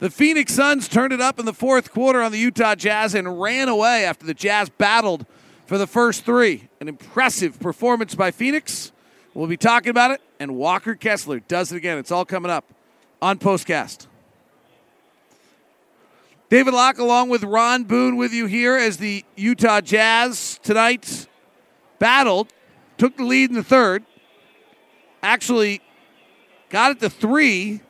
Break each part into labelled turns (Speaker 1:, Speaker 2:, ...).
Speaker 1: The Phoenix Suns turned it up in the fourth quarter on the Utah Jazz and ran away after the Jazz battled for the first three. An impressive performance by Phoenix. We'll be talking about it, and Walker Kessler does it again. It's all coming up on Postcast. David Locke, along with Ron Boone, with you here as the Utah Jazz tonight battled, took the lead in the third, actually got it to three,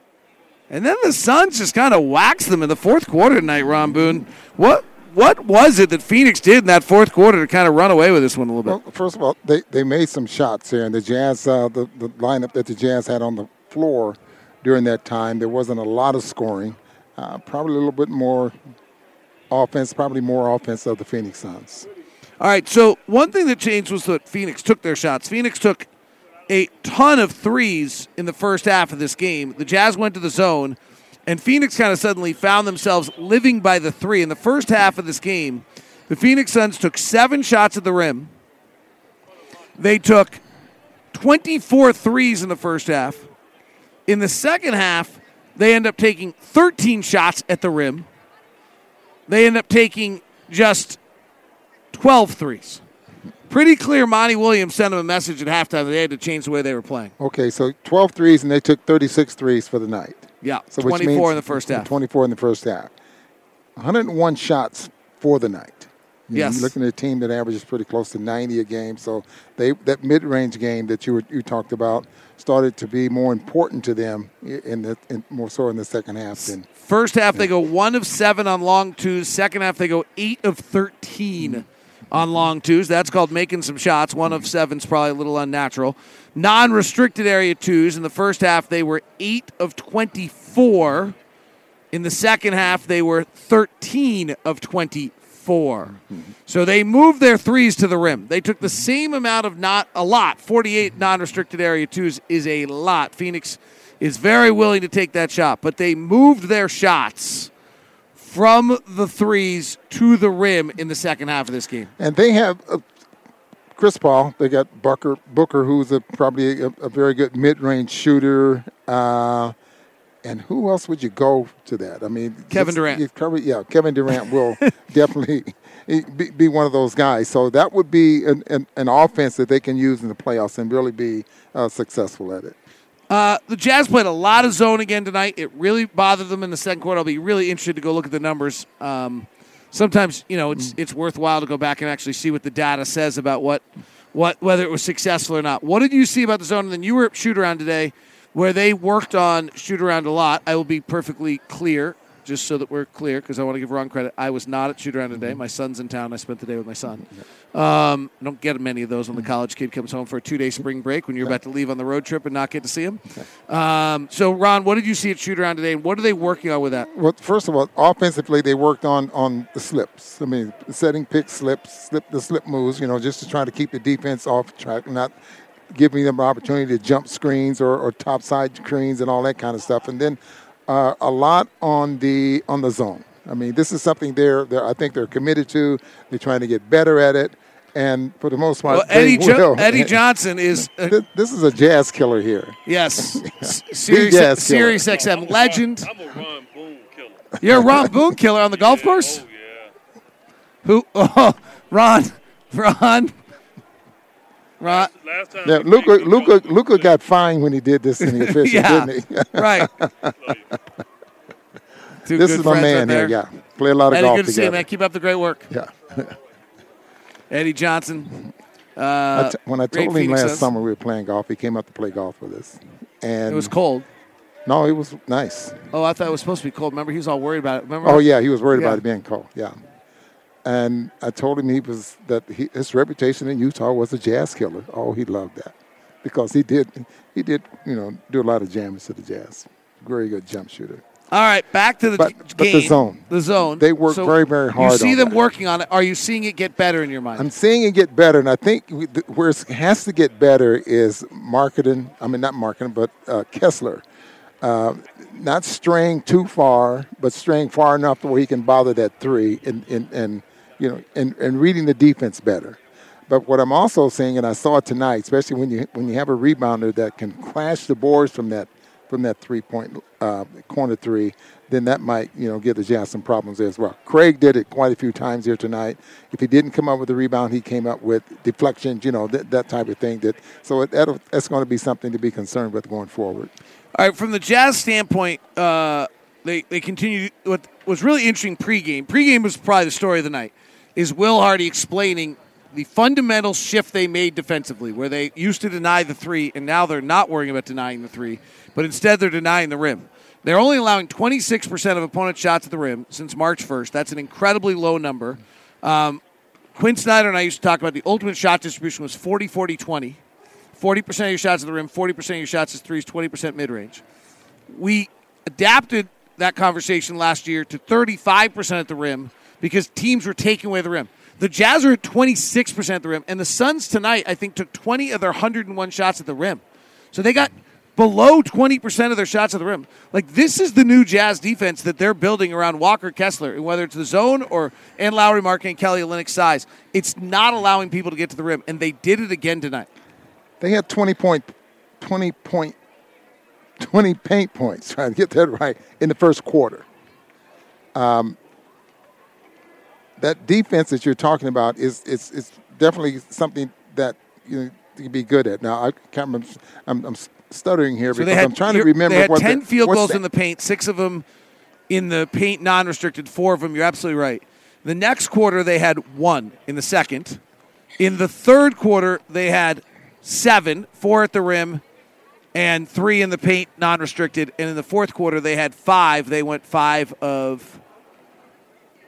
Speaker 1: and then the Suns just kind of waxed them in the fourth quarter tonight. Ron Boone, what what was it that Phoenix did in that fourth quarter to kind of run away with this one a little bit?
Speaker 2: Well, first of all, they, they made some shots here, and the Jazz, uh, the, the lineup that the Jazz had on the floor during that time, there wasn't a lot of scoring. Uh, probably a little bit more offense, probably more offense of the Phoenix Suns.
Speaker 1: All right, so one thing that changed was that Phoenix took their shots. Phoenix took a ton of threes in the first half of this game. The Jazz went to the zone, and Phoenix kind of suddenly found themselves living by the three. In the first half of this game, the Phoenix Suns took seven shots at the rim. They took 24 threes in the first half. In the second half, they end up taking 13 shots at the rim. They end up taking just 12 threes. Pretty clear Monty Williams sent them a message at halftime that they had to change the way they were playing.
Speaker 2: Okay, so 12 threes, and they took 36 threes for the night.
Speaker 1: Yeah,
Speaker 2: So
Speaker 1: 24 in the first half.
Speaker 2: 24 in the first half. 101 shots for the night. You
Speaker 1: Yes.
Speaker 2: You're looking at a team that averages pretty close to 90 a game. So they that mid-range game that you were, you talked about started to be more important to them in the in, more so in the second half than
Speaker 1: First half, they go one of seven on long twos. Second half, they go eight of 13 on long twos. That's called making some shots. One of seven's probably a little unnatural. Non restricted area twos. In the first half, they were eight of 24. In the second half, they were 13 of 24. So they moved their threes to the rim. They took the same amount of not a lot. 48 non restricted area twos is a lot. Phoenix is very willing to take that shot, but they moved their shots from the threes to the rim in the second half of this game.
Speaker 2: And they have uh, Chris Paul. They got Booker, Booker who's a, probably a, a very good mid-range shooter. Uh, and who else would you go to that? I mean,
Speaker 1: Kevin Durant.
Speaker 2: yeah, Kevin Durant will definitely be, be one of those guys. So that would be an, an, an offense that they can use in the playoffs and really be uh, successful at it.
Speaker 1: Uh, the Jazz played a lot of zone again tonight. It really bothered them in the second quarter. I'll be really interested to go look at the numbers. Um, sometimes, you know, it's it's worthwhile to go back and actually see what the data says about what what whether it was successful or not. What did you see about the zone? And then you were at shoot around today, where they worked on shoot around a lot. I will be perfectly clear, just so that we're clear, because I want to give Ron credit. I was not at shoot around today. My son's in town. I spent the day with my son. Um, I don't get many of those when the college kid comes home for a two day spring break when you're about to leave on the road trip and not get to see him. Um, so, Ron, what did you see at shoot around today? and What are they working on with that?
Speaker 2: Well, first of all, offensively, they worked on on the slips. I mean, setting pick slips, slip the slip moves. You know, just to try to keep the defense off track, not giving them an opportunity to jump screens or, or top side screens and all that kind of stuff. And then uh, a lot on the on the zone. I mean, this is something they're, they're I think they're committed to. They're trying to get better at it. And for the most part,
Speaker 1: Well,
Speaker 2: they
Speaker 1: Eddie, jo-
Speaker 2: will.
Speaker 1: Eddie Johnson is, uh,
Speaker 2: This, this is a jazz killer here.
Speaker 1: yes, S- Sirius,
Speaker 2: jazz killer.
Speaker 1: Sirius XM legend.
Speaker 3: I'm a Ron Boone killer.
Speaker 1: You're a Ron Boone killer on the golf course?
Speaker 3: Oh yeah.
Speaker 1: Who? Oh, Ron. Ron. Ron.
Speaker 3: Last time.
Speaker 2: Yeah, Luka,
Speaker 3: Luka.
Speaker 2: Luka got fined when he did this in the official,
Speaker 1: Yeah.
Speaker 2: didn't he?
Speaker 1: Right. Two
Speaker 2: this
Speaker 1: good
Speaker 2: is my man
Speaker 1: right
Speaker 2: here. Yeah, play a lot of
Speaker 1: Eddie,
Speaker 2: golf
Speaker 1: good to see you, man. Keep up the great work.
Speaker 2: Yeah.
Speaker 1: Eddie Johnson. Uh,
Speaker 2: t- when I told him last
Speaker 1: Suns.
Speaker 2: summer we were playing golf, he came up to play golf with us, and
Speaker 1: It was cold.
Speaker 2: no, it was nice.
Speaker 1: Oh, I thought it was supposed to be cold. Remember, he was all worried about it. Remember?
Speaker 2: Oh yeah, he was worried
Speaker 1: Yeah.
Speaker 2: about it being cold. Yeah, and I told him he was that he, his reputation in Utah was a jazz killer. Oh, he loved that because he did he did you know do a lot of jams to the jazz. Very good jump shooter.
Speaker 1: All right, back to the
Speaker 2: But-
Speaker 1: g-
Speaker 2: but the zone.
Speaker 1: The zone.
Speaker 2: They work very, very hard
Speaker 1: You see them
Speaker 2: that.
Speaker 1: working on it. Are you seeing it get better in your mind?
Speaker 2: I'm seeing it get better, and I think where it has to get better is marketing. I mean, not marketing, but uh, Kessler. Uh, not straying too far, but straying far enough to where he can bother that three and, and, and you know, and, and reading the defense better. But what I'm also seeing, and I saw it tonight, especially when you when you have a rebounder that can crash the boards from that from that three point uh, corner three, then that might you know give the Jazz some problems as well. Craig did it quite a few times here tonight. If he didn't come up with a rebound, he came up with deflections, you know that, that type of thing. That so it, that's going to be something to be concerned with going forward.
Speaker 1: All right, from the Jazz standpoint, uh, they they continue. What was really interesting pregame. Pregame was probably the story of the night. Is Will Hardy explaining the fundamental shift they made defensively, where they used to deny the three, and now they're not worrying about denying the three, but instead they're denying the rim. They're only allowing 26% of opponent shots at the rim since March 1st. That's an incredibly low number. Um, Quin Snyder and I used to talk about the ultimate shot distribution was 40 40 20. 40% of your shots at the rim, 40% of your shots as threes, 20% mid range. We adapted that conversation last year to 35% at the rim because teams were taking away the rim. The Jazz are at 26% at the rim, and the Suns tonight, I think, took 20 of their 101 shots at the rim. So they got below 20% of their shots at the rim. Like, this is the new Jazz defense that they're building around Walker Kessler, and whether it's the zone or and Lauri Markkanen Kelly Olynyk size. It's not allowing people to get to the rim, and they did it again tonight.
Speaker 2: They had 20 point, 20 point, 20 paint points. Trying to get that right in the first quarter. Um, that defense that you're talking about is is, is definitely something that you can be good at. Now I can't remember. I'm, I'm stuttering here
Speaker 1: So
Speaker 2: because
Speaker 1: had,
Speaker 2: I'm trying to remember
Speaker 1: They had ten
Speaker 2: the,
Speaker 1: field goals
Speaker 2: the-
Speaker 1: in the paint, six of them in the paint, non-restricted. Four of them. You're absolutely right. The next quarter they had one in the second. In the third quarter they had seven, four at the rim, and three in the paint, non-restricted. And in the fourth quarter they had five. They went five of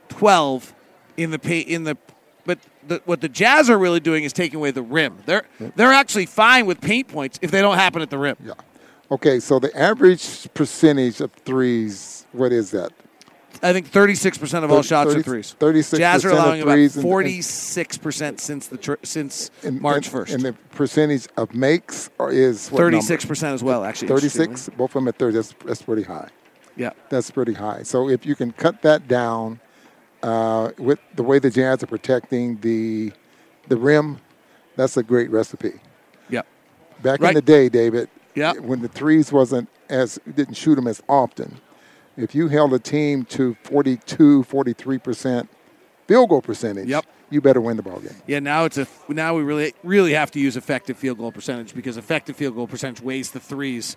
Speaker 1: twelve in the paint in the. But the, what the Jazz are really doing is taking away the rim. They're they're actually fine with paint points if they don't happen at the rim.
Speaker 2: Yeah. Okay, so the average percentage of threes, what is that?
Speaker 1: I think 36% of all
Speaker 2: Thirty-
Speaker 1: shots are threes.
Speaker 2: 36%
Speaker 1: Jazz are allowing about 46% since the tr- since
Speaker 2: And-
Speaker 1: March 1st.
Speaker 2: And the percentage of makes is
Speaker 1: 36% as well, actually.
Speaker 2: 36, both of them at 30. That's, that's pretty high.
Speaker 1: Yeah.
Speaker 2: That's pretty high. So if you can cut that down uh, with the way the Jazz are protecting the the rim, that's a great recipe.
Speaker 1: Yeah.
Speaker 2: Back
Speaker 1: Right.
Speaker 2: in the day, David,
Speaker 1: Yeah.
Speaker 2: when the threes wasn't as didn't shoot them as often, if you held a team to 42, 43 percent field goal percentage,
Speaker 1: Yep.
Speaker 2: you better win the ball game.
Speaker 1: Yeah, now it's a now we really really have to use effective field goal percentage because effective field goal percentage weighs the threes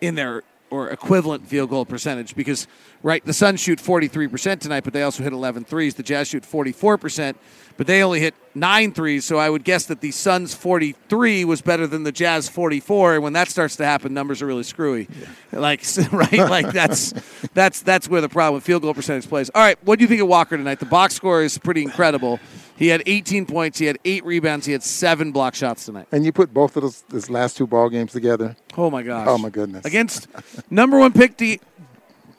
Speaker 1: in their or equivalent field goal percentage because right the Suns shoot 43% tonight but they also hit 11 threes. The Jazz shoot 44% but they only hit 9 threes. So I would guess that the Suns 43 was better than the Jazz 44 and when that starts to happen numbers are really screwy. Like right? Like that's that's that's where the problem with field goal percentage plays. All right what do you think of Walker tonight? The box score is pretty incredible he had 18 points he had 8 rebounds he had 7 block shots tonight
Speaker 2: And you put both of those, those last two ball games together.
Speaker 1: Oh my gosh!
Speaker 2: Oh, my goodness.
Speaker 1: Against number one pick De,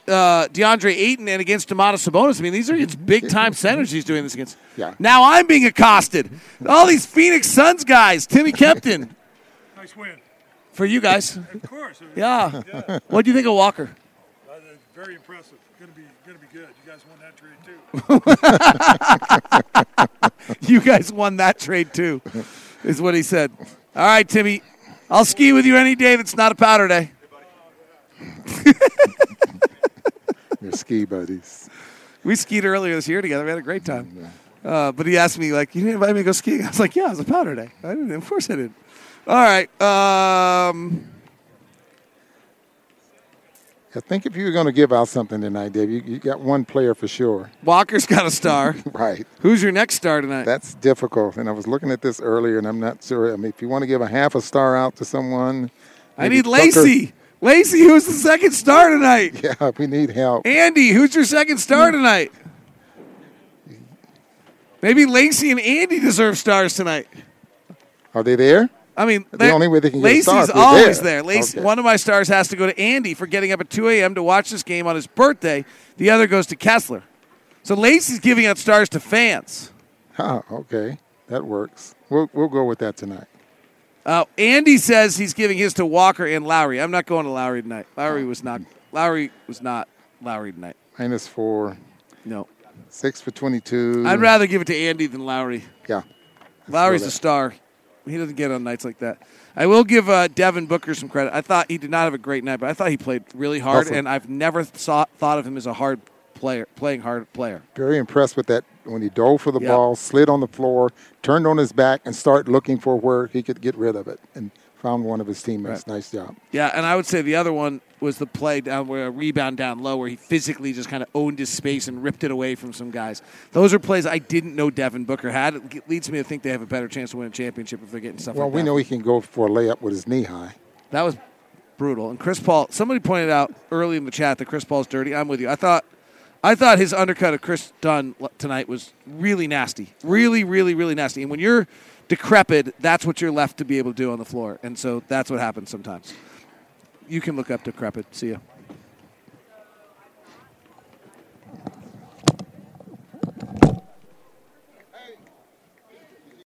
Speaker 1: uh, DeAndre Ayton and against Domantas Sabonis. I mean, these are it's big time centers he's doing this against.
Speaker 2: Yeah.
Speaker 1: Now I'm being accosted. All these Phoenix Suns guys. Timmy Kempton
Speaker 3: Nice win.
Speaker 1: for you guys.
Speaker 3: Of course.
Speaker 1: Yeah.
Speaker 3: Yeah.
Speaker 1: What do you think of Walker?
Speaker 3: Very impressive. Gonna be gonna be good. You guys won that trade too.
Speaker 1: You guys won that trade too, is what he said. All right, Timmy. I'll ski with you any day that's not a powder day.
Speaker 2: Your ski buddies.
Speaker 1: We skied earlier this year together. We had a great time. Uh, but he asked me, like, you didn't invite me to go skiing? I was like, yeah, it was a powder day. I didn't. Of course I didn't. All right. Um,
Speaker 2: I think if you were going to give out something tonight, Dave, you, you got one player for sure.
Speaker 1: Walker's got a star.
Speaker 2: Right.
Speaker 1: Who's your next star tonight?
Speaker 2: That's difficult. And I was looking at this earlier, and I'm not sure. I mean, if you want to give a half a star out to someone,
Speaker 1: I need
Speaker 2: Tucker-
Speaker 1: Lacey. Lacey, who's the second star tonight?
Speaker 2: Yeah, we need help.
Speaker 1: Andy, who's your second star hmm. tonight? Maybe Lacey and Andy deserve stars tonight.
Speaker 2: Are they there?
Speaker 1: I mean,
Speaker 2: The only way they can get
Speaker 1: Lacey's
Speaker 2: if they're
Speaker 1: always
Speaker 2: there.
Speaker 1: there. Lacey,
Speaker 2: Okay.
Speaker 1: One of my stars has to go to Andy for getting up at 2 a.m. to watch this game on his birthday. The other goes to Kessler. So Lacey's giving out stars to fans.
Speaker 2: Oh, okay. That works. We'll, we'll go with that tonight.
Speaker 1: Uh, Andy says he's giving his to Walker and Lauri. I'm not going to Lauri tonight. Lauri was not. Lauri was not Lauri tonight.
Speaker 2: Minus four,
Speaker 1: No,
Speaker 2: six for 22.
Speaker 1: I'd rather give it to Andy than Lauri.
Speaker 2: Yeah. Lauri's
Speaker 1: a star. He doesn't get on nights like that. I will give uh, Devin Booker some credit. I thought he did not have a great night, but I thought he played really hard, and I've never saw, thought of him as a hard player, playing hard player.
Speaker 2: Very impressed with that when he dove for the
Speaker 1: Yeah.
Speaker 2: ball, slid on the floor, turned on his back, and started looking for where he could get rid of it, and found one of his teammates. Nice job.
Speaker 1: Yeah, and I would say the other one was the play down where a rebound down low, where he physically just kind of owned his space and ripped it away from some guys. Those are plays I didn't know Devin Booker had. It leads me to think they have a better chance to win a championship if they're getting stuff
Speaker 2: Well,
Speaker 1: like
Speaker 2: we
Speaker 1: that.
Speaker 2: know he can go for a layup with his knee high.
Speaker 1: That was brutal. And Chris Paul, somebody pointed out early in the chat that Chris Paul's dirty. I'm with you. I thought, I thought his undercut of Kris Dunn tonight was really nasty, really, really, really nasty. And when you're decrepit, that's what you're left to be able to do on the floor. And so that's what happens sometimes. You can look up decrepit. See ya.